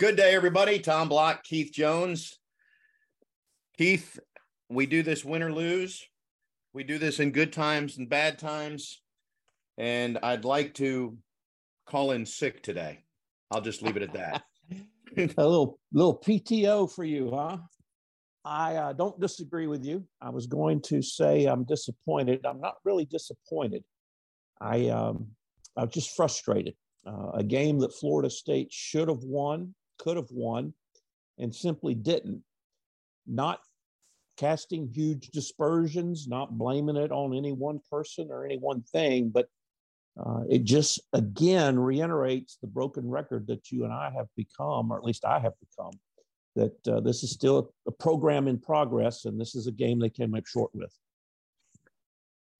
Good day, everybody. Tom Block, Keith Jones. Keith, we do this win or lose. We do this in good times and bad times. And I'd like to call in sick today. I'll just leave it at that. a little little PTO for you, huh? I uh, don't disagree with you. I was going to say I'm disappointed. I'm not really disappointed. I um, I was just frustrated. Uh, a game that Florida State should have won, could have won, and simply didn't. Not casting huge dispersions, not blaming it on any one person or any one thing, but uh, it just again reiterates the broken record that you and I have become, or at least I have become, that uh, this is still a program in progress and this is a game they came up short with.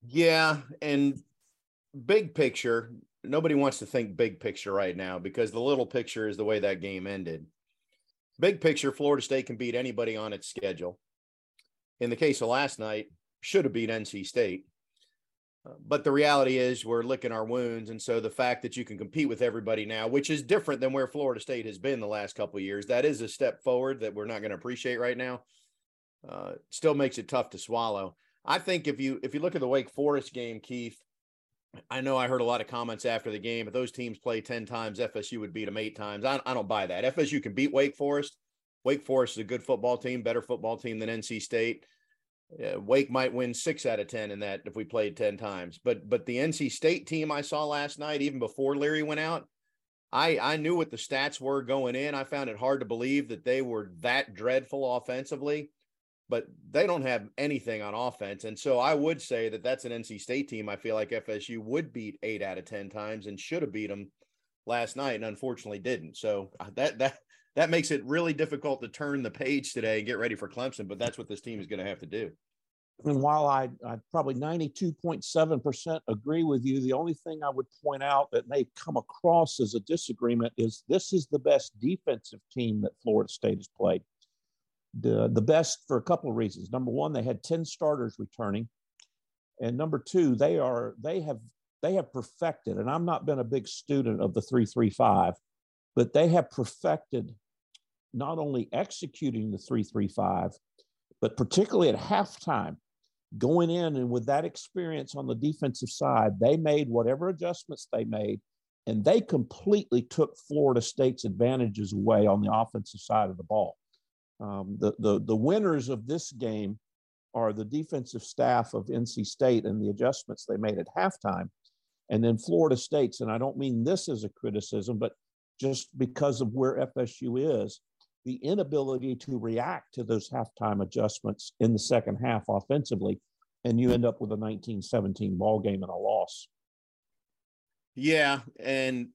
Yeah. And big picture, nobody wants to think big picture right now because the little picture is the way that game ended. Big picture, Florida State can beat anybody on its schedule. In the case of last night, should have beat NC State. Uh, but the reality is we're licking our wounds and so the fact that you can compete with everybody now which is different than where florida state has been the last couple years that is a step forward that we're not going to appreciate right now uh, still makes it tough to swallow i think if you if you look at the wake forest game keith i know i heard a lot of comments after the game if those teams play 10 times fsu would beat them eight times. I, I don't buy that. Fsu can beat wake forest. Wake forest is a good football team better football team than nc state. Uh, Wake might win six out of ten in that if we played ten times. But but the NC State team I saw last night, even before Leary went out, I I knew what the stats were going in. I found it hard to believe that they were that dreadful offensively, but they don't have anything on offense. And so I would say that that's an NC State team. I feel like FSU would beat eight out of ten times and should have beat them last night, and unfortunately didn't. So uh, that that that makes it really difficult to turn the page today and get ready for Clemson. But that's what this team is going to have to do. And while I, I probably 92.7% agree with you, the only thing I would point out that may come across as a disagreement is this is the best defensive team that Florida State has played. The, the best for a couple of reasons. Number one, they had 10 starters returning. And number two, they are they have they have perfected, and I'm not been a big student of the 335, but they have perfected not only executing the 335, but particularly at halftime, going in and with that experience on the defensive side, they made whatever adjustments they made, and they completely took Florida State's advantages away on the offensive side of the ball. Um, the, the, the winners of this game are the defensive staff of NC State and the adjustments they made at halftime. And then Florida State's, and I don't mean this as a criticism, but just because of where FSU is, the inability to react to those halftime adjustments in the second half offensively, and you end up with a 1917 ball game and a loss. Yeah, and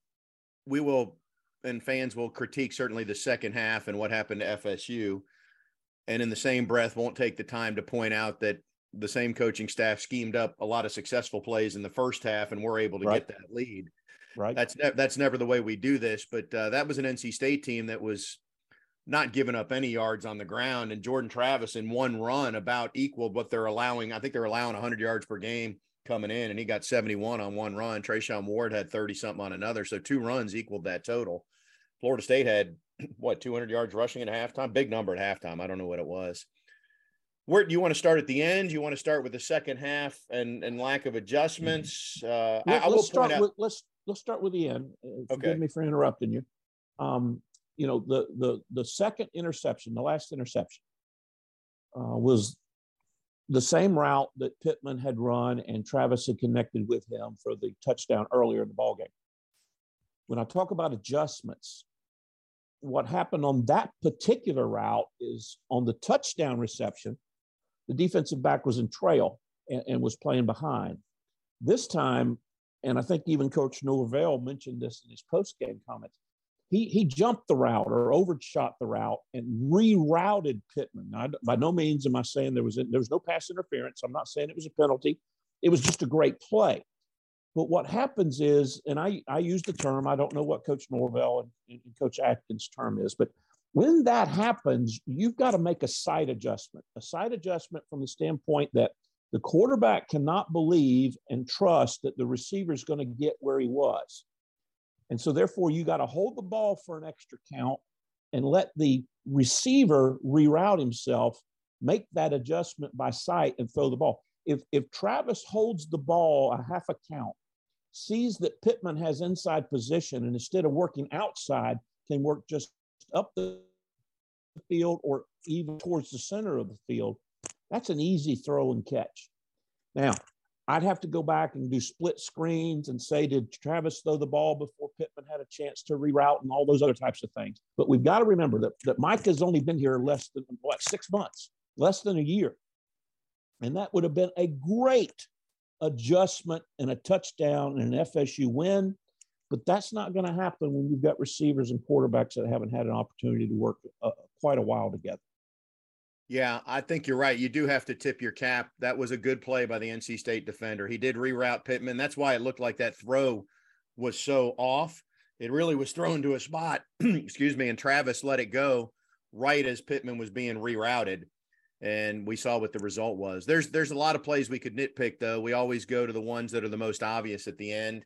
we will, and fans will critique certainly the second half and what happened to FSU, and in the same breath, won't take the time to point out that the same coaching staff schemed up a lot of successful plays in the first half, and we're able to right. get that lead. Right. That's ne- that's never the way we do this, but uh, that was an NC State team that was not giving up any yards on the ground. And Jordan Travis in one run about equaled what they're allowing. I think they're allowing 100 yards per game coming in, and he got 71 on one run. Treshaun Ward had 30 something on another. So two runs equaled that total. Florida State had what 200 yards rushing at halftime, big number at halftime. I don't know what it was. Where do you want to start at the end? You want to start with the second half and and lack of adjustments? Uh, Let, I, I will start out, with let's let's start with the end. Uh, forgive okay. me for interrupting you. Um, you know, the the the second interception, the last interception, uh, was the same route that Pittman had run and Travis had connected with him for the touchdown earlier in the ball game. When I talk about adjustments, what happened on that particular route is on the touchdown reception, the defensive back was in trail and, and was playing behind. This time, and I think even Coach Norvell mentioned this in his post game comments he he jumped the route or overshot the route and rerouted Pittman. Now, by no means am I saying there was there was no pass interference. I'm not saying it was a penalty. It was just a great play. But what happens is, and I I use the term. I don't know what Coach Norvell and, and Coach Atkins' term is, but when that happens, you've got to make a sight adjustment. A sight adjustment from the standpoint that the quarterback cannot believe and trust that the receiver is going to get where he was. And so, therefore, you got to hold the ball for an extra count and let the receiver reroute himself, make that adjustment by sight, and throw the ball. If, if Travis holds the ball a half a count, sees that Pittman has inside position, and instead of working outside, can work just up the field or even towards the center of the field, that's an easy throw and catch. Now, I'd have to go back and do split screens and say, did Travis throw the ball before Pittman had a chance to reroute and all those other types of things? But we've got to remember that, that Mike has only been here less than what, six months, less than a year. And that would have been a great adjustment and a touchdown and an FSU win. But that's not going to happen when you've got receivers and quarterbacks that haven't had an opportunity to work uh, quite a while together. Yeah, I think you're right. You do have to tip your cap. That was a good play by the NC State defender. He did reroute Pittman. That's why it looked like that throw was so off. It really was thrown to a spot, excuse me, and Travis let it go right as Pittman was being rerouted. And we saw what the result was. There's there's a lot of plays we could nitpick though. We always go to the ones that are the most obvious at the end.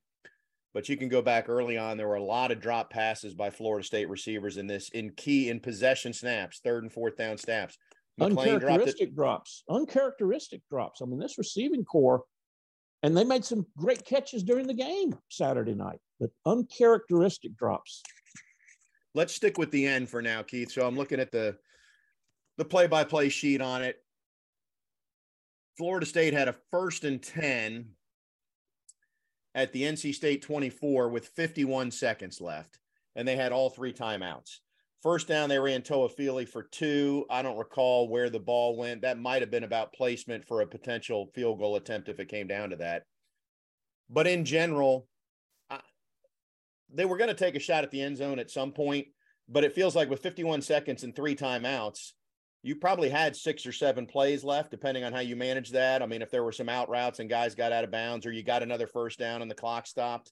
But you can go back early on. There were a lot of drop passes by Florida State receivers in this in key in possession snaps, third and fourth down snaps uncharacteristic drops, uncharacteristic drops. I mean, this receiving corps, and they made some great catches during the game Saturday night, but uncharacteristic drops. Let's stick with the end for now, Keith. So I'm looking at the the play-by-play sheet on it. Florida State had a first and 10 at the NC State 24 with 51 seconds left, and they had all three timeouts. First down, they ran Toafili for two. I don't recall where the ball went. That might have been about placement for a potential field goal attempt if it came down to that. But in general, I, they were going to take a shot at the end zone at some point. But it feels like with 51 seconds and three timeouts, you probably had six or seven plays left, depending on how you manage that. I mean, if there were some out routes and guys got out of bounds, or you got another first down and the clock stopped,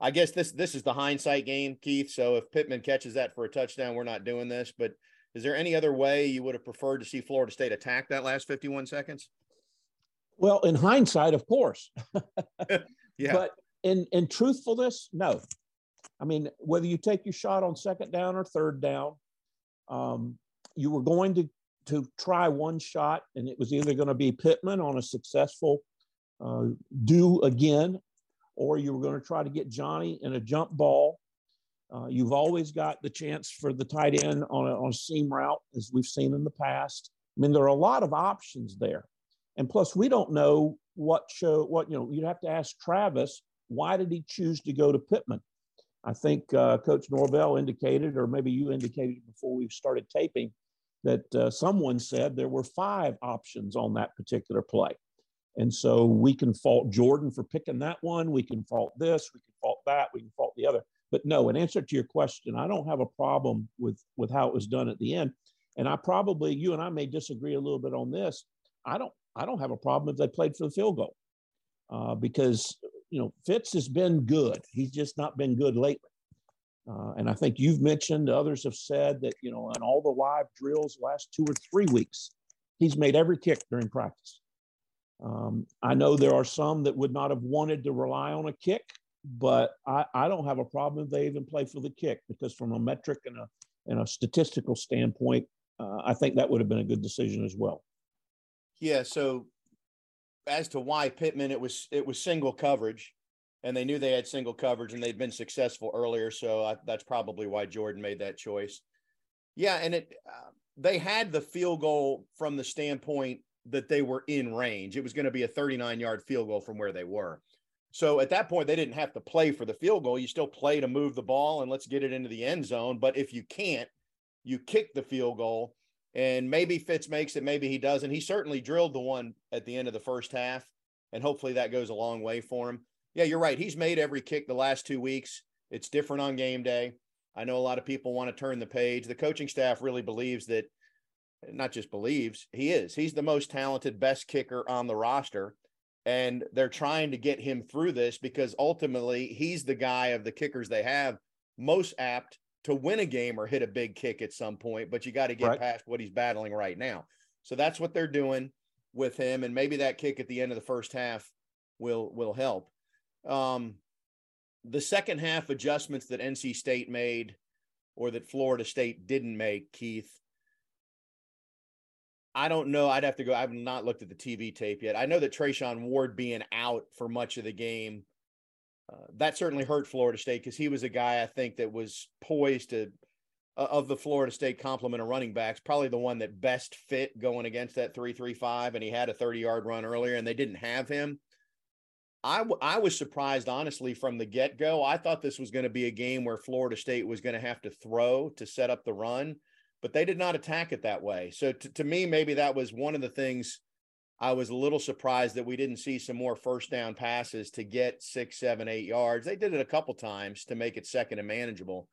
I guess this this is the hindsight game, Keith. So if Pittman catches that for a touchdown, we're not doing this. But is there any other way you would have preferred to see Florida State attack that last 51 seconds? Well, in hindsight, of course. yeah. But in in truthfulness, no. I mean, whether you take your shot on second down or third down, um, you were going to to try one shot, and it was either going to be Pittman on a successful uh, do again or you were going to try to get Johnny in a jump ball. Uh, you've always got the chance for the tight end on a, on a seam route, as we've seen in the past. I mean, there are a lot of options there. And plus, we don't know what show, what, you know, you'd have to ask Travis, why did he choose to go to Pittman? I think uh, Coach Norvell indicated, or maybe you indicated before we started taping, that uh, someone said there were five options on that particular play. And so we can fault Jordan for picking that one. We can fault this. We can fault that. We can fault the other. But no, in answer to your question, I don't have a problem with with how it was done at the end. And I probably you and I may disagree a little bit on this. I don't I don't have a problem if they played for the field goal uh, because you know Fitz has been good. He's just not been good lately. Uh, and I think you've mentioned, others have said that you know in all the live drills last two or three weeks, he's made every kick during practice. Um, I know there are some that would not have wanted to rely on a kick, but I, I don't have a problem if they even play for the kick because from a metric and a and a statistical standpoint, uh, I think that would have been a good decision as well. Yeah. So as to why Pittman, it was it was single coverage, and they knew they had single coverage and they'd been successful earlier. So I, that's probably why Jordan made that choice. Yeah, and it uh, they had the field goal from the standpoint that they were in range. It was going to be a 39 yard field goal from where they were. So at that point, they didn't have to play for the field goal. You still play to move the ball and let's get it into the end zone. But if you can't, you kick the field goal. And maybe Fitz makes it, maybe he doesn't. He certainly drilled the one at the end of the first half. And hopefully that goes a long way for him. Yeah, you're right. He's made every kick the last two weeks. It's different on game day. I know a lot of people want to turn the page. The coaching staff really believes that not just believes, he is. He's the most talented, best kicker on the roster. And they're trying to get him through this because ultimately he's the guy of the kickers they have most apt to win a game or hit a big kick at some point. But you got to get right. past what he's battling right now. So that's what they're doing with him. And maybe that kick at the end of the first half will will help. Um, the second half adjustments that NC State made or that Florida State didn't make, Keith. I don't know. I'd have to go. I've not looked at the TV tape yet. I know that Treshaun Ward being out for much of the game, uh, that certainly hurt Florida State because he was a guy I think that was poised to, uh, of the Florida State complement of running backs, probably the one that best fit going against that three three five, and he had a thirty yard run earlier, and they didn't have him. I, w- I was surprised, honestly, from the get go. I thought this was going to be a game where Florida State was going to have to throw to set up the run, but they did not attack it that way. So to, to me, maybe that was one of the things I was a little surprised that we didn't see some more first down passes to get six, seven, eight yards. They did it a couple times to make it second and manageable.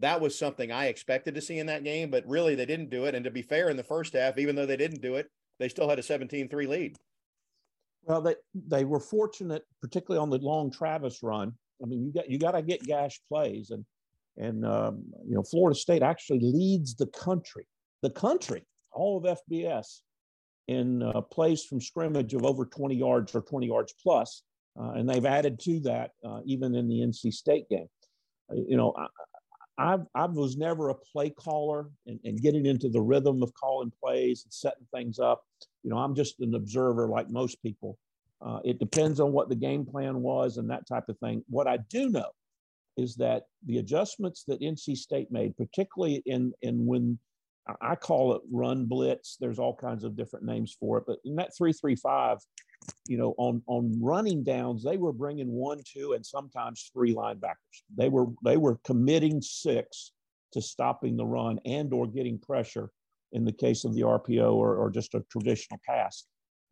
That was something I expected to see in that game, but really they didn't do it. And to be fair, in the first half, even though they didn't do it, they still had a 17 3 lead. Well, they they were fortunate, particularly on the long Travis run. I mean, you got you got to get gash plays, and and um, you know Florida State actually leads the country, the country, all of FBS, in uh, plays from scrimmage of over 20 yards or 20 yards plus, uh, and they've added to that uh, even in the NC State game. Uh, you know, I, was never a play caller and, and getting into the rhythm of calling plays and setting things up. You know, I'm just an observer like most people. Uh, it depends on what the game plan was and that type of thing. What I do know is that the adjustments that NC State made, particularly in in when I call it run blitz. There's all kinds of different names for it, but in that three three five, you know, on on running downs, they were bringing one, two, and sometimes three linebackers. They were they were committing six to stopping the run and or getting pressure in the case of the RPO or, or just a traditional pass.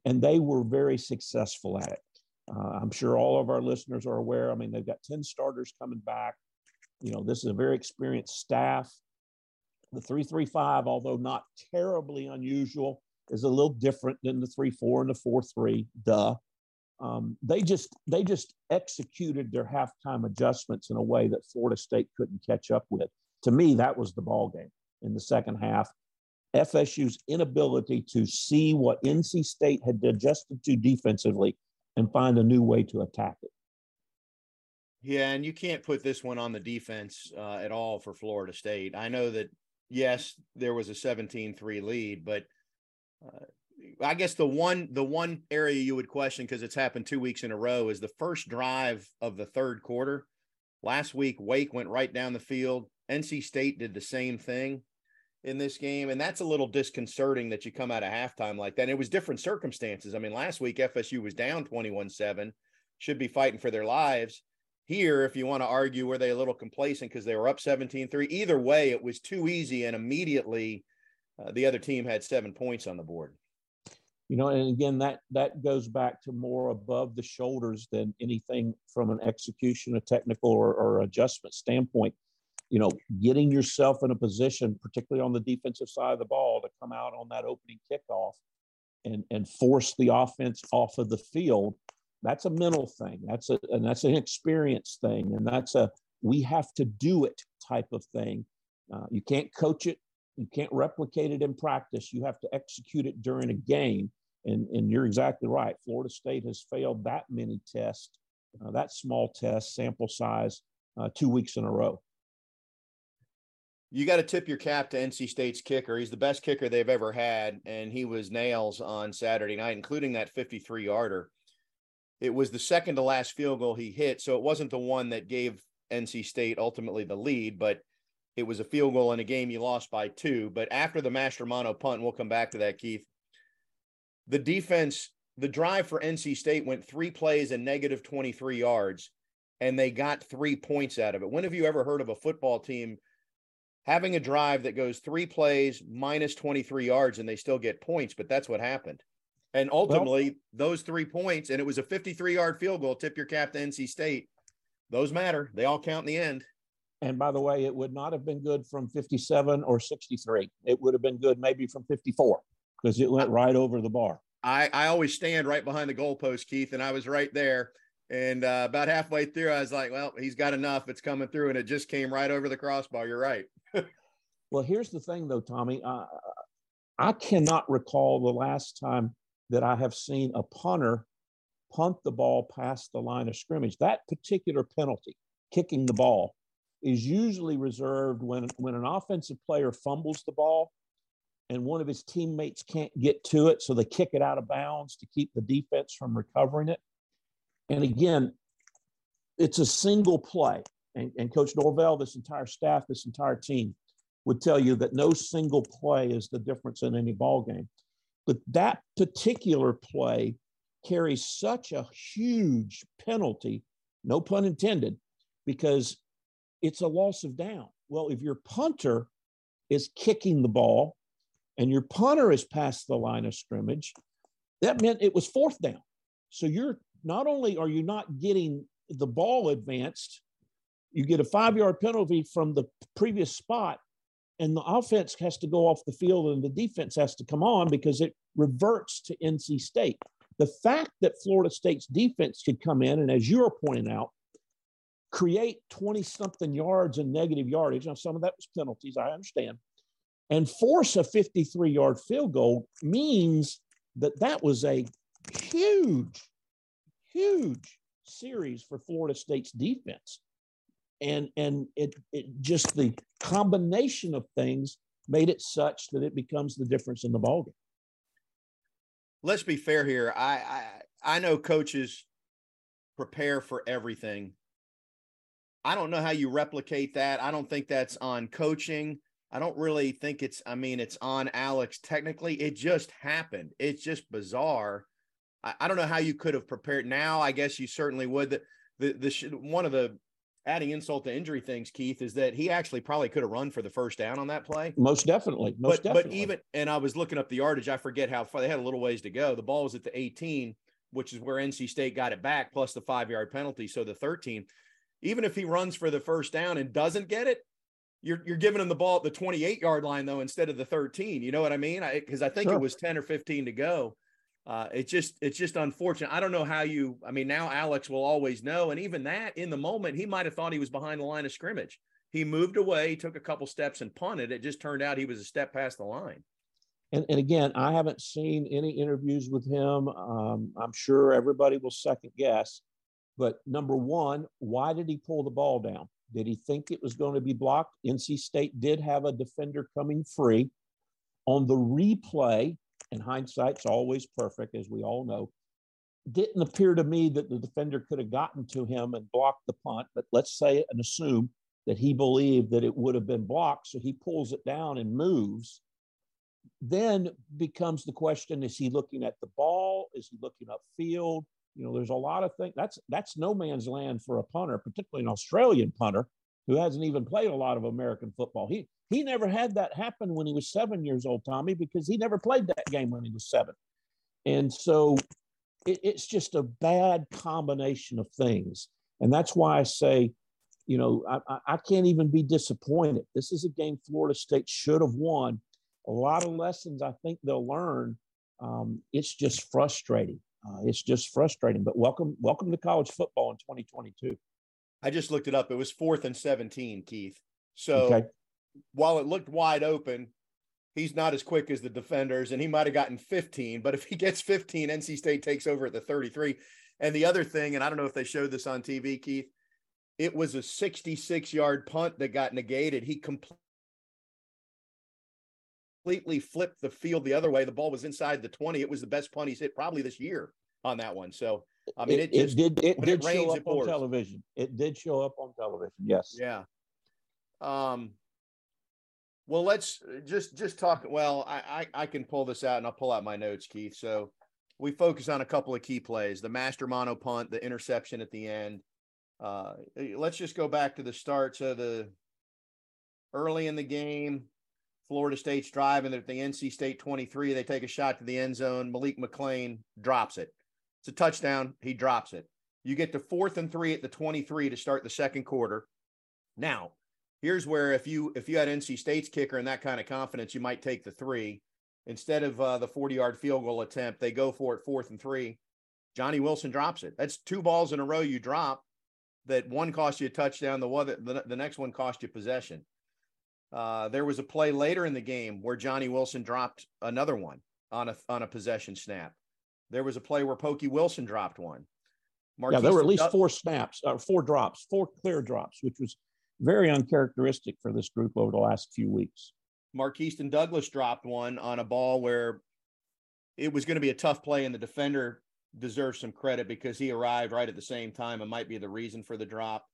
And they were very successful at it. Uh, I'm sure all of our listeners are aware. I mean, they've got 10 starters coming back. You know, this is a very experienced staff. The 335, although not terribly unusual, is a little different than the 3-4 and the 4-3. Duh. Um, they just they just executed their halftime adjustments in a way that Florida State couldn't catch up with. To me, that was the ball game in the second half. FSU's inability to see what NC State had adjusted to defensively and find a new way to attack it. Yeah, and you can't put this one on the defense uh, at all for Florida State. I know that yes, there was a 17-3 lead, but uh, I guess the one the one area you would question because it's happened two weeks in a row is the first drive of the third quarter. Last week, Wake went right down the field. NC State did the same thing in this game, and that's a little disconcerting that you come out of halftime like that. And it was different circumstances. I mean, last week FSU was down twenty-one-seven, should be fighting for their lives. Here, if you want to argue, were they a little complacent because they were up 17-3? Either way, it was too easy, and immediately – uh, the other team had seven points on the board. You know, and again, that that goes back to more above the shoulders than anything from an execution, a technical or, or adjustment standpoint. You know, getting yourself in a position, particularly on the defensive side of the ball, to come out on that opening kickoff and and force the offense off of the field. That's a mental thing. That's a and that's an experience thing, and that's a we have to do it type of thing. Uh, you can't coach it you can't replicate it in practice. You have to execute it during a game. And, and you're exactly right. Florida State has failed that many tests, uh, that small test sample size, uh, two weeks in a row. You got to tip your cap to NC State's kicker. He's the best kicker they've ever had, and he was nails on Saturday night, including that 53 yarder. It was the second to last field goal he hit, so it wasn't the one that gave NC State ultimately the lead, but it was a field goal in a game you lost by two. But after the Mastromanno punt, and we'll come back to that, Keith. The defense, the drive for NC State went three plays and negative 23 yards, and they got three points out of it. When have you ever heard of a football team having a drive that goes three plays minus 23 yards and they still get points? But that's what happened. And ultimately, well, those three points, and it was a 53 yard field goal, tip your cap to NC State. Those matter. They all count in the end. And by the way, it would not have been good from 57 or 63. It would have been good maybe from 54 because it went right over the bar. I, I always stand right behind the goalpost, Keith, and I was right there. And uh, about halfway through, I was like, well, he's got enough. It's coming through. And it just came right over the crossbar. You're right. well, here's the thing, though, Tommy. Uh, I cannot recall the last time that I have seen a punter punt the ball past the line of scrimmage. That particular penalty, kicking the ball, is usually reserved when when an offensive player fumbles the ball and one of his teammates can't get to it, so they kick it out of bounds to keep the defense from recovering it. And again, it's a single play. And, and Coach Norvell, this entire staff, this entire team would tell you that no single play is the difference in any ball game. But that particular play carries such a huge penalty, no pun intended, because it's a loss of down. Well, if your punter is kicking the ball and your punter is past the line of scrimmage, that meant it was fourth down. So you're not only are you not getting the ball advanced, you get a five yard penalty from the previous spot, and the offense has to go off the field and the defense has to come on because it reverts to NC State. The fact that Florida State's defense could come in, and as you're pointing out, create 20 something yards in negative yardage. Now, some of that was penalties, I understand, and force a 53 yard field goal means that that was a huge, huge series for Florida State's defense. And, and it, it just the combination of things made it such that it becomes the difference in the ballgame. Let's be fair here. I, I I know coaches prepare for everything. I don't know how you replicate that. I don't think that's on coaching. I don't really think it's, I mean, it's on Alex technically. It just happened. It's just bizarre. I, I don't know how you could have prepared. Now, I guess you certainly would. The, the, the, one of the adding insult to injury things, Keith, is that he actually probably could have run for the first down on that play. Most definitely. Most but, definitely. But even, and I was looking up the yardage. I forget how far they had a little ways to go. The ball was at the 18, which is where NC State got it back, plus the five yard penalty. So the 13. Even if he runs for the first down and doesn't get it, you're you're giving him the ball at the 28 yard line though instead of the 13. You know what I mean? Because I, I, think sure. it was 10 or 15 to go. Uh, it's just it's just unfortunate. I don't know how you. I mean, now Alex will always know, and even that in the moment, he might have thought he was behind the line of scrimmage. He moved away, took a couple steps, and punted. It just turned out he was a step past the line. And, and again, I haven't seen any interviews with him. Um, I'm sure everybody will second guess. But number one, why did he pull the ball down? Did he think it was going to be blocked? NC State did have a defender coming free. On the replay, and hindsight's always perfect, as we all know, didn't appear to me that the defender could have gotten to him and blocked the punt. But let's say and assume that he believed that it would have been blocked. So he pulls it down and moves. Then becomes the question is he looking at the ball? Is he looking upfield? You know, there's a lot of things. That's that's no man's land for a punter, particularly an Australian punter who hasn't even played a lot of American football. He he never had that happen when he was seven years old, Tommy, because he never played that game when he was seven. And so it, it's just a bad combination of things. And that's why I say, you know, I, I can't even be disappointed. This is a game Florida State should have won. A lot of lessons I think they'll learn. Um, it's just frustrating. Uh, it's just frustrating. But welcome, welcome to college football in 2022. I just looked it up. It was fourth and 17, Keith. So okay. while it looked wide open, he's not as quick as the defenders, and he might have gotten 15. But if he gets 15, NC State takes over at the 33. And the other thing, and I don't know if they showed this on TV, Keith, it was a 66 yard punt that got negated. He completely flipped the field the other way. The ball was inside the 20. It was the best punt he's hit probably this year on that one. So I mean, it, it, just, it did. It did it rains, show up on television. It did show up on television. Yes. Yeah. Um. Well, let's just just talk. Well, I, I I can pull this out, and I'll pull out my notes, Keith. So we focus on a couple of key plays: the Mastromanno punt, the interception at the end. Uh, let's just go back to the start. So the early in the game, Florida State's driving at the NC State 23. They take a shot to the end zone. Malik McClain drops it. It's a touchdown. He drops it. You get to fourth and three at the 23 to start the second quarter. Now, here's where if you if you had NC State's kicker and that kind of confidence, you might take the three instead of uh, the 40 yard field goal attempt. They go for it fourth and three. Johnny Wilson drops it. That's two balls in a row you drop. That one cost you a touchdown. The other, the, the next one cost you possession. Uh, there was a play later in the game where Johnny Wilson dropped another one on a on a possession snap. There was a play where Pokey Wilson dropped one. Marquise yeah, there were at least four snaps, uh, four drops, four clear drops, which was very uncharacteristic for this group over the last few weeks. Markeston Douglas dropped one on a ball where it was going to be a tough play, and the defender deserves some credit because he arrived right at the same time and might be the reason for the drop.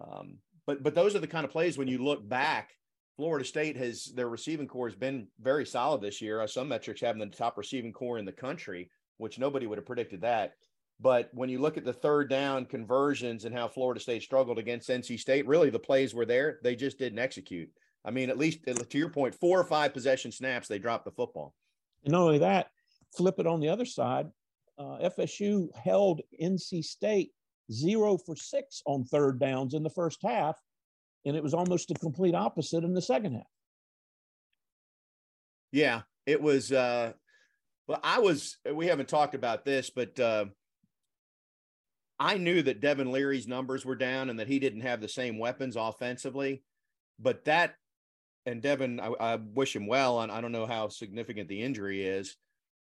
Um, but but those are the kind of plays when you look back. Florida State has their receiving corps has been very solid this year. Uh, some metrics having the top receiving corps in the country, which nobody would have predicted that. But when you look at the third down conversions and how Florida State struggled against NC State, really the plays were there. They just didn't execute. I mean, at least to your point, four or five possession snaps, they dropped the football. And not only that, flip it on the other side. Uh, FSU held NC State zero for six on third downs in the first half, and it was almost a complete opposite in the second half. Yeah, it was. Uh, well, I was. We haven't talked about this, but uh, I knew that Devin Leary's numbers were down and that he didn't have the same weapons offensively. But that, and Devin, I, I wish him well. And I don't know how significant the injury is,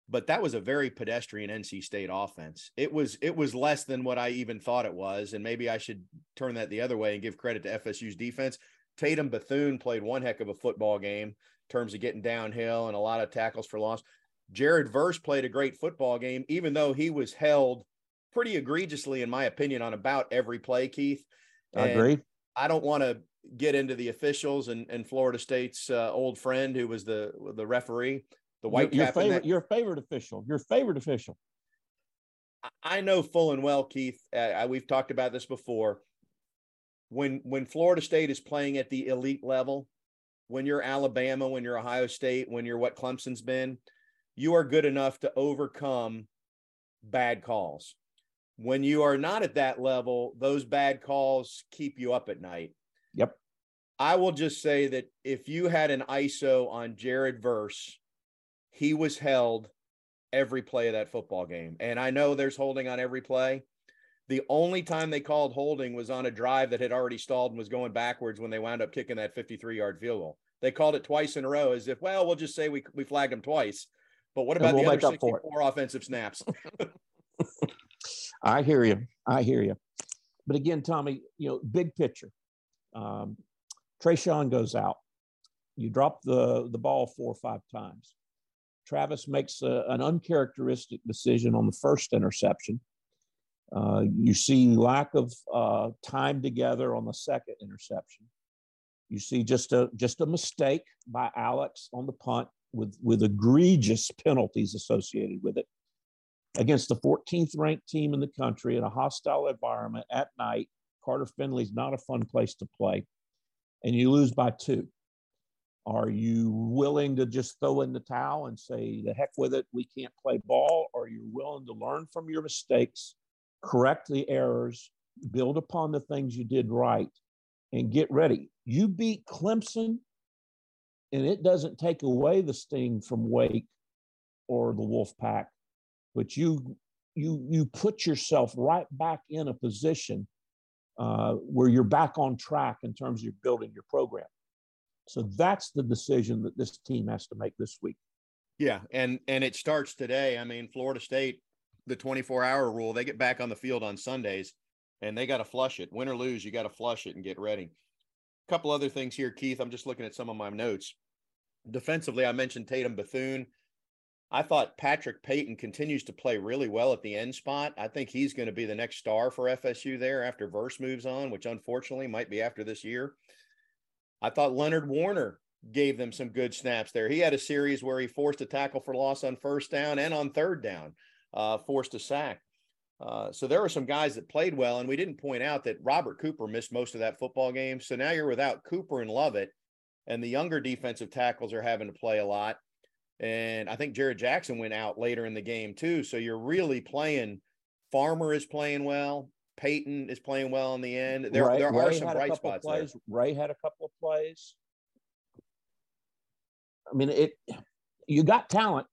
but that was a very pedestrian NC State offense. It was it was less than what I even thought it was, and maybe I should turn that the other way and give credit to FSU's defense. Tatum Bethune played one heck of a football game in terms of getting downhill and a lot of tackles for loss. Jared Verse played a great football game, even though he was held pretty egregiously, in my opinion, on about every play, Keith. And I agree. I don't want to get into the officials and, and Florida State's uh, old friend who was the the referee, the white your, your favorite, that, your favorite official, your favorite official. I know full and well, Keith. Uh, we've talked about this before. When when Florida State is playing at the elite level, when you're Alabama, when you're Ohio State, when you're what Clemson's been, you are good enough to overcome bad calls when you are not at that level, those bad calls keep you up at night. Yep. I will just say that if you had an ISO on Jared Verse, he was held every play of that football game. And I know there's holding on every play. The only time they called holding was on a drive that had already stalled and was going backwards when they wound up kicking that 53 yard field goal. They called it twice in a row as if, well, we'll just say we, we flagged them twice. But what about we'll the other 64 offensive snaps? I hear you. I hear you. But again, Tommy, you know, big picture. Um, Treshaun goes out. You drop the, the ball four or five times. Travis makes a, an uncharacteristic decision on the first interception. Uh, you see lack of uh, time together on the second interception. You see just a just a mistake by Alex on the punt with with egregious penalties associated with it against the 14th ranked team in the country in a hostile environment at night. Carter Finley's not a fun place to play, and you lose by two. Are you willing to just throw in the towel and say, the heck with it, we can't play ball? Or are you willing to learn from your mistakes, correct the errors, build upon the things you did right, and get ready? You beat Clemson, and it doesn't take away the sting from Wake or the Wolf Pack but you you you put yourself right back in a position uh, where you're back on track in terms of building your program. So that's the decision that this team has to make this week. Yeah, and and it starts today. I mean, Florida State, the 24 hour rule, they get back on the field on Sundays, and they got to flush it. Win or lose, you got to flush it and get ready. A couple other things here, Keith. I'm just looking at some of my notes. Defensively, I mentioned Tatum Bethune. I thought Patrick Payton continues to play really well at the end spot. I think he's going to be the next star for FSU there after Verse moves on, which unfortunately might be after this year. I thought Leonard Warner gave them some good snaps there. He had a series where he forced a tackle for loss on first down and on third down, uh, forced a sack. Uh, so there were some guys that played well, and we didn't point out that Robert Cooper missed most of that football game. So now you're without Cooper and Lovett, and the younger defensive tackles are having to play a lot. And I think Jared Jackson went out later in the game too. So you're really playing. Farmer is playing well. Payton is playing well in the end. There, Ray, there are Ray some bright spots plays. there. Ray had a couple of plays. I mean, it. You got talent,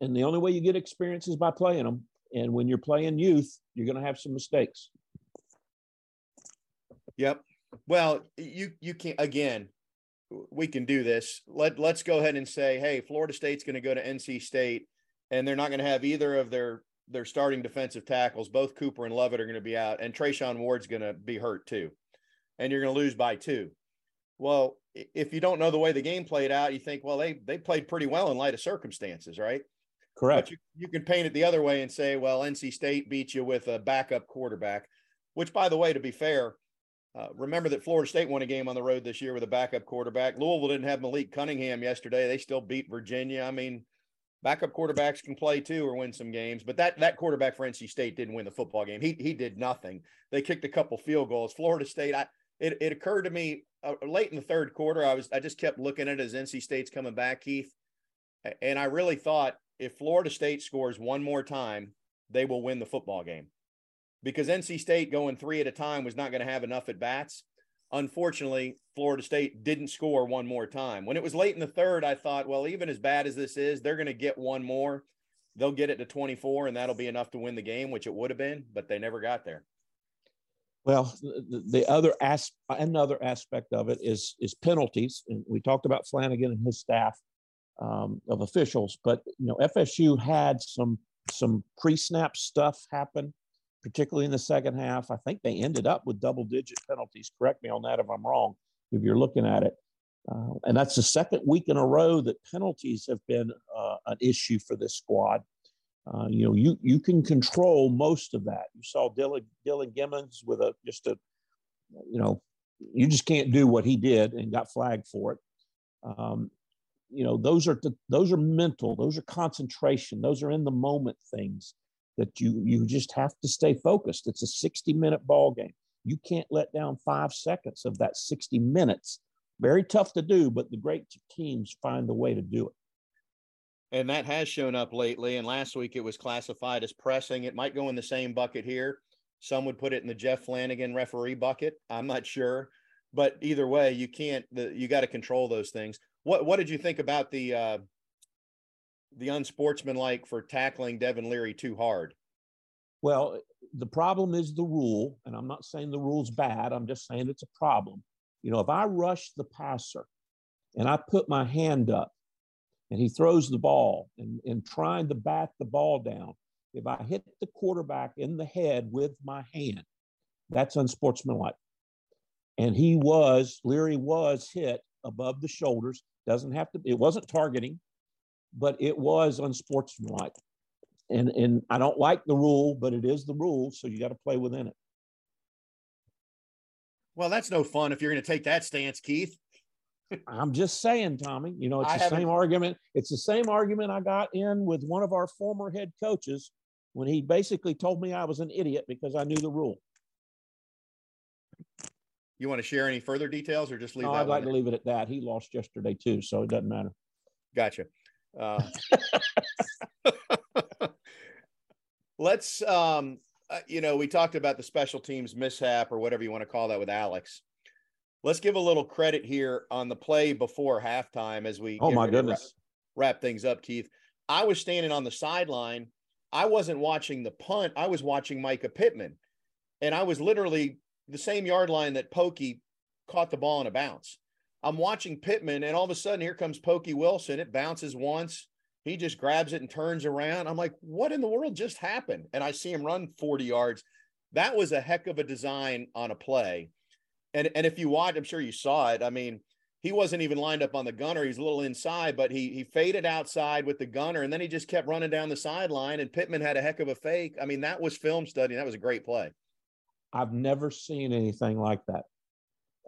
and the only way you get experience is by playing them. And when you're playing youth, you're going to have some mistakes. Yep. Well, you you can't again we can do this. Let let's go ahead and say, hey, Florida State's going to go to NC State, and they're not going to have either of their their starting defensive tackles. Both Cooper and Lovett are going to be out, and Treshaun Ward's going to be hurt too. and you're going to lose by two. Well, if you don't know the way the game played out, you think, well, they they played pretty well in light of circumstances, right? Correct. But you, you can paint it the other way and say, well, NC State beat you with a backup quarterback, which, by the way, to be fair, uh, remember that Florida State won a game on the road this year with a backup quarterback. Louisville didn't have Malik Cunningham yesterday. They still beat Virginia. I mean, backup quarterbacks can play too or win some games, but that that quarterback for NC State didn't win the football game. He he did nothing. They kicked a couple field goals. Florida State, I it, it occurred to me uh, late in the third quarter. I was I just kept looking at it as NC State's coming back, Keith, and I really thought if Florida State scores one more time, they will win the football game because NC State going three at a time was not going to have enough at bats. Unfortunately, Florida State didn't score one more time. When it was late in the third, I thought, well, even as bad as this is, they're going to get one more. They'll get it to 24, and that'll be enough to win the game, which it would have been, but they never got there. Well, the, the other as, another aspect of it is is penalties, and we talked about Flanagan and his staff um, of officials, but you know FSU had some some pre-snap stuff happen particularly in the second half. I think they ended up with double digit penalties. Correct me on that if I'm wrong, if you're looking at it. Uh, and that's the second week in a row that penalties have been uh, an issue for this squad. Uh, you know, you you can control most of that. You saw Dylan Dylan Gibbons with a just a, you know, you just can't do what he did and got flagged for it. Um, you know, those are those are mental. Those are concentration. Those are in the moment things that you you just have to stay focused. It's a 60 minute ball game. You can't let down five seconds of that 60 minutes. Very tough to do, but the great teams find a way to do it. And that has shown up lately. And last week it was classified as pressing. It might go in the same bucket here. Some would put it in the Jeff Flanagan referee bucket. I'm not sure, but either way, you can't. The, you got to control those things. What What did you think about the uh, the unsportsmanlike for tackling Devin Leary too hard? Well, the problem is the rule, and I'm not saying the rule's bad. I'm just saying it's a problem. You know, if I rush the passer and I put my hand up and he throws the ball and, and trying to bat the ball down, if I hit the quarterback in the head with my hand, that's unsportsmanlike. And he was, Leary was hit above the shoulders. Doesn't have to, it wasn't targeting but it was unsportsmanlike. And, and I don't like the rule, but it is the rule. So you got to play within it. Well, that's no fun if you're going to take that stance, Keith. I'm just saying, Tommy, you know, it's I the same argument. It's the same argument I got in with one of our former head coaches when he basically told me I was an idiot because I knew the rule. You want to share any further details or just leave no, I'd like to leave it at that. He lost yesterday too, so it doesn't matter. Gotcha. Uh, let's, um, uh, you know, we talked about the special teams mishap or whatever you want to call that with Alex. Let's give a little credit here on the play before halftime as we. Oh my goodness! Wrap, wrap things up, Keith. I was standing on the sideline. I wasn't watching the punt. I was watching Mycah Pittman, and I was literally the same yard line that Pokey caught the ball in a bounce. I'm watching Pittman, and all of a sudden, here comes Pokey Wilson. It bounces once. He just grabs it and turns around. I'm like, what in the world just happened? And I see him run 40 yards. That was a heck of a design on a play. And, and if you watch, I'm sure you saw it. I mean, he wasn't even lined up on the gunner. He's a little inside, but he he faded outside with the gunner, and then he just kept running down the sideline. And Pittman had a heck of a fake. I mean, that was film study. That was a great play. I've never seen anything like that.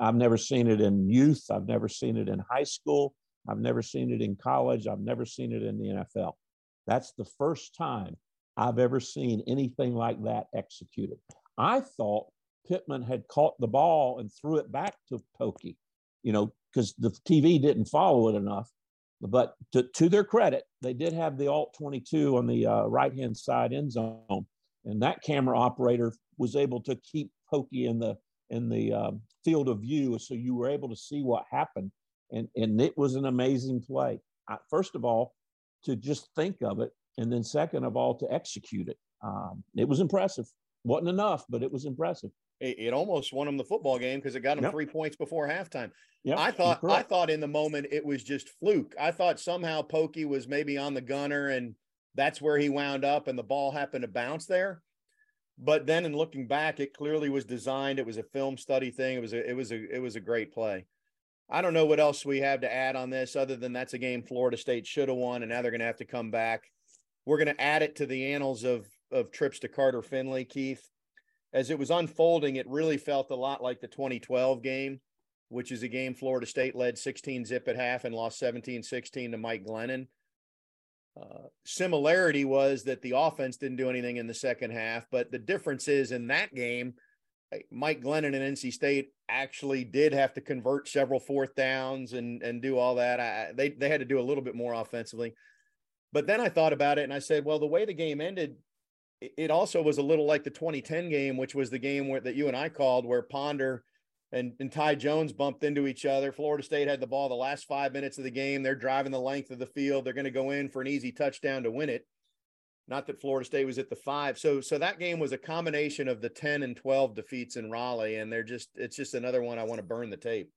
I've never seen it in youth. I've never seen it in high school. I've never seen it in college. I've never seen it in the NFL. That's the first time I've ever seen anything like that executed. I thought Pittman had caught the ball and threw it back to Pokey, you know, because the TV didn't follow it enough. But to, to their credit, they did have the alt 22 on the uh, right hand side end zone. And that camera operator was able to keep Pokey in the in the um, field of view, so you were able to see what happened, and and it was an amazing play. I, first of all, to just think of it, and then second of all, to execute it. Um, it was impressive. wasn't enough, but it was impressive. It, it almost won them the football game because it got them yep. three points before halftime. Yep, I thought I thought in the moment it was just fluke. I thought somehow Pokey was maybe on the gunner and that's where he wound up and the ball happened to bounce there. But then in looking back, it clearly was designed. It was a film study thing. It was a it was a it was a great play. I don't know what else we have to add on this other than that's a game Florida State should have won, and now they're going to have to come back. We're going to add it to the annals of of trips to Carter Finley, Keith. As it was unfolding, it really felt a lot like the 2012 game, which is a game Florida State led 16 zip at half and lost 17 16 to Mike Glennon. Uh, similarity was that the offense didn't do anything in the second half, but the difference is in that game, Mike Glennon and NC State actually did have to convert several fourth downs and and do all that. I, they they had to do a little bit more offensively. But then I thought about it and I said, well, the way the game ended, it also was a little like the 2010 game, which was the game where that you and I called, where Ponder and, and Ty Jones bumped into each other. Florida State had the ball the last five minutes of the game. They're driving the length of the field. They're going to go in for an easy touchdown to win it. Not that Florida State was at the five. So so that game was a combination of the 10 and 12 defeats in Raleigh. And they're just it's just another one I want to burn the tape.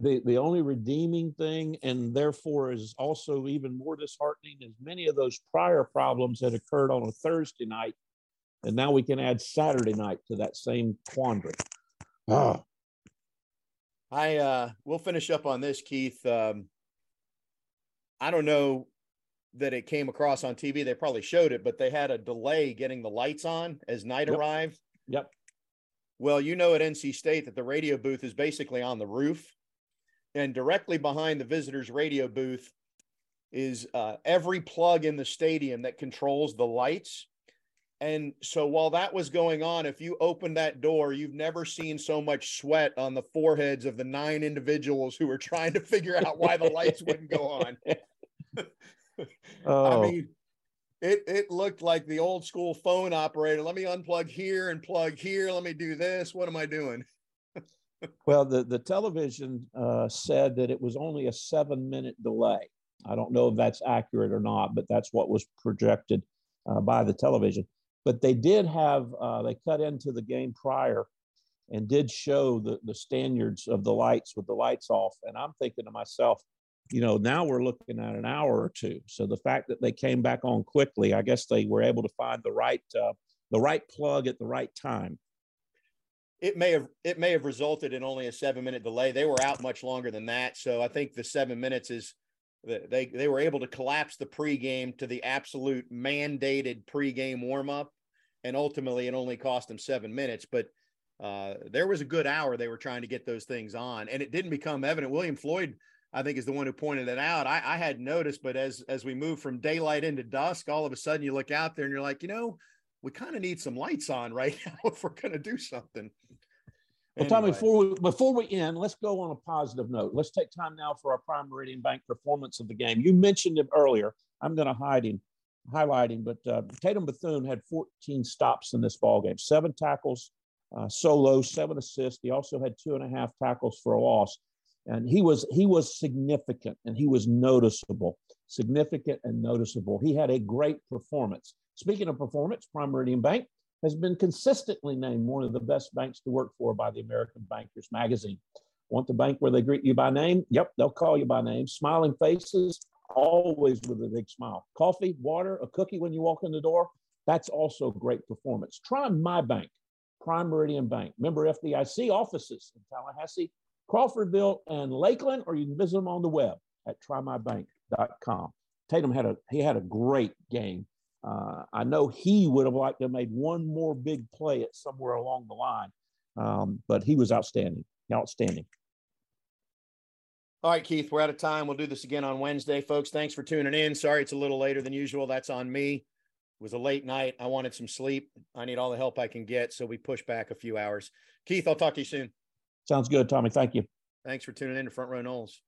The the only redeeming thing, and therefore is also even more disheartening, is many of those prior problems that occurred on a Thursday night. And now we can add Saturday night to that same quandary. Ah, I uh we'll finish up on this, Keith. Um I don't know that it came across on TV. They probably showed it, but they had a delay getting the lights on as night Yep. arrived. Yep. Well, you know at NC State that the radio booth is basically on the roof, and directly behind the visitors' radio booth is uh, every plug in the stadium that controls the lights. And so while that was going on, if you open that door, you've never seen so much sweat on the foreheads of the nine individuals who were trying to figure out why the lights wouldn't go on. Oh, I mean, it it looked like the old school phone operator. Let me unplug here and plug here. Let me do this. What am I doing? well, the, the television uh, said that it was only a seven minute delay. I don't know if that's accurate or not, but that's what was projected uh, by the television. But they did have, uh, they cut into the game prior and did show the, the standards of the lights with the lights off. And I'm thinking to myself, you know, now we're looking at an hour or two. So the fact that they came back on quickly, I guess they were able to find the right, uh, the right plug at the right time. It may have it may have resulted in only a seven minute delay. They were out much longer than that. So I think the seven minutes is they they were able to collapse the pregame to the absolute mandated pregame warm up, and ultimately it only cost them seven minutes. But uh, there was a good hour they were trying to get those things on, and it didn't become evident. William Floyd, I think, is the one who pointed it out. I, I had noticed, but as as we move from daylight into dusk, all of a sudden you look out there and you're like, you know, we kind of need some lights on right now if we're going to do something. Well, Tommy, Anyway. before we, before we end, let's go on a positive note. Let's take time now for our Prime Meridian Bank performance of the game. You mentioned him earlier. I'm going to hide him, highlight him, but uh, Tatum Bethune had 14 stops in this ball game, seven tackles, uh, solo, seven assists. He also had two and a half tackles for a loss, and he was he was significant and he was noticeable, significant and noticeable. He had a great performance. Speaking of performance, Prime Meridian Bank has been consistently named one of the best banks to work for by the American Bankers Magazine. Want the bank where they greet you by name? Yep, they'll call you by name. Smiling faces, always with a big smile. Coffee, water, a cookie when you walk in the door. That's also great performance. Try my bank, Prime Meridian Bank. Member FDIC offices in Tallahassee, Crawfordville, and Lakeland, or you can visit them on the web at trymybank.com. Tatum had a he had a great game. Uh, I know he would have liked to have made one more big play at somewhere along the line, um, but he was outstanding, outstanding. All right, Keith, we're out of time. We'll do this again on Wednesday, folks. Thanks for tuning in. Sorry it's a little later than usual. That's on me. It was a late night. I wanted some sleep. I need all the help I can get. So we push back a few hours. Keith, I'll talk to you soon. Sounds good, Tommy. Thank you. Thanks for tuning in to Front Row Noles.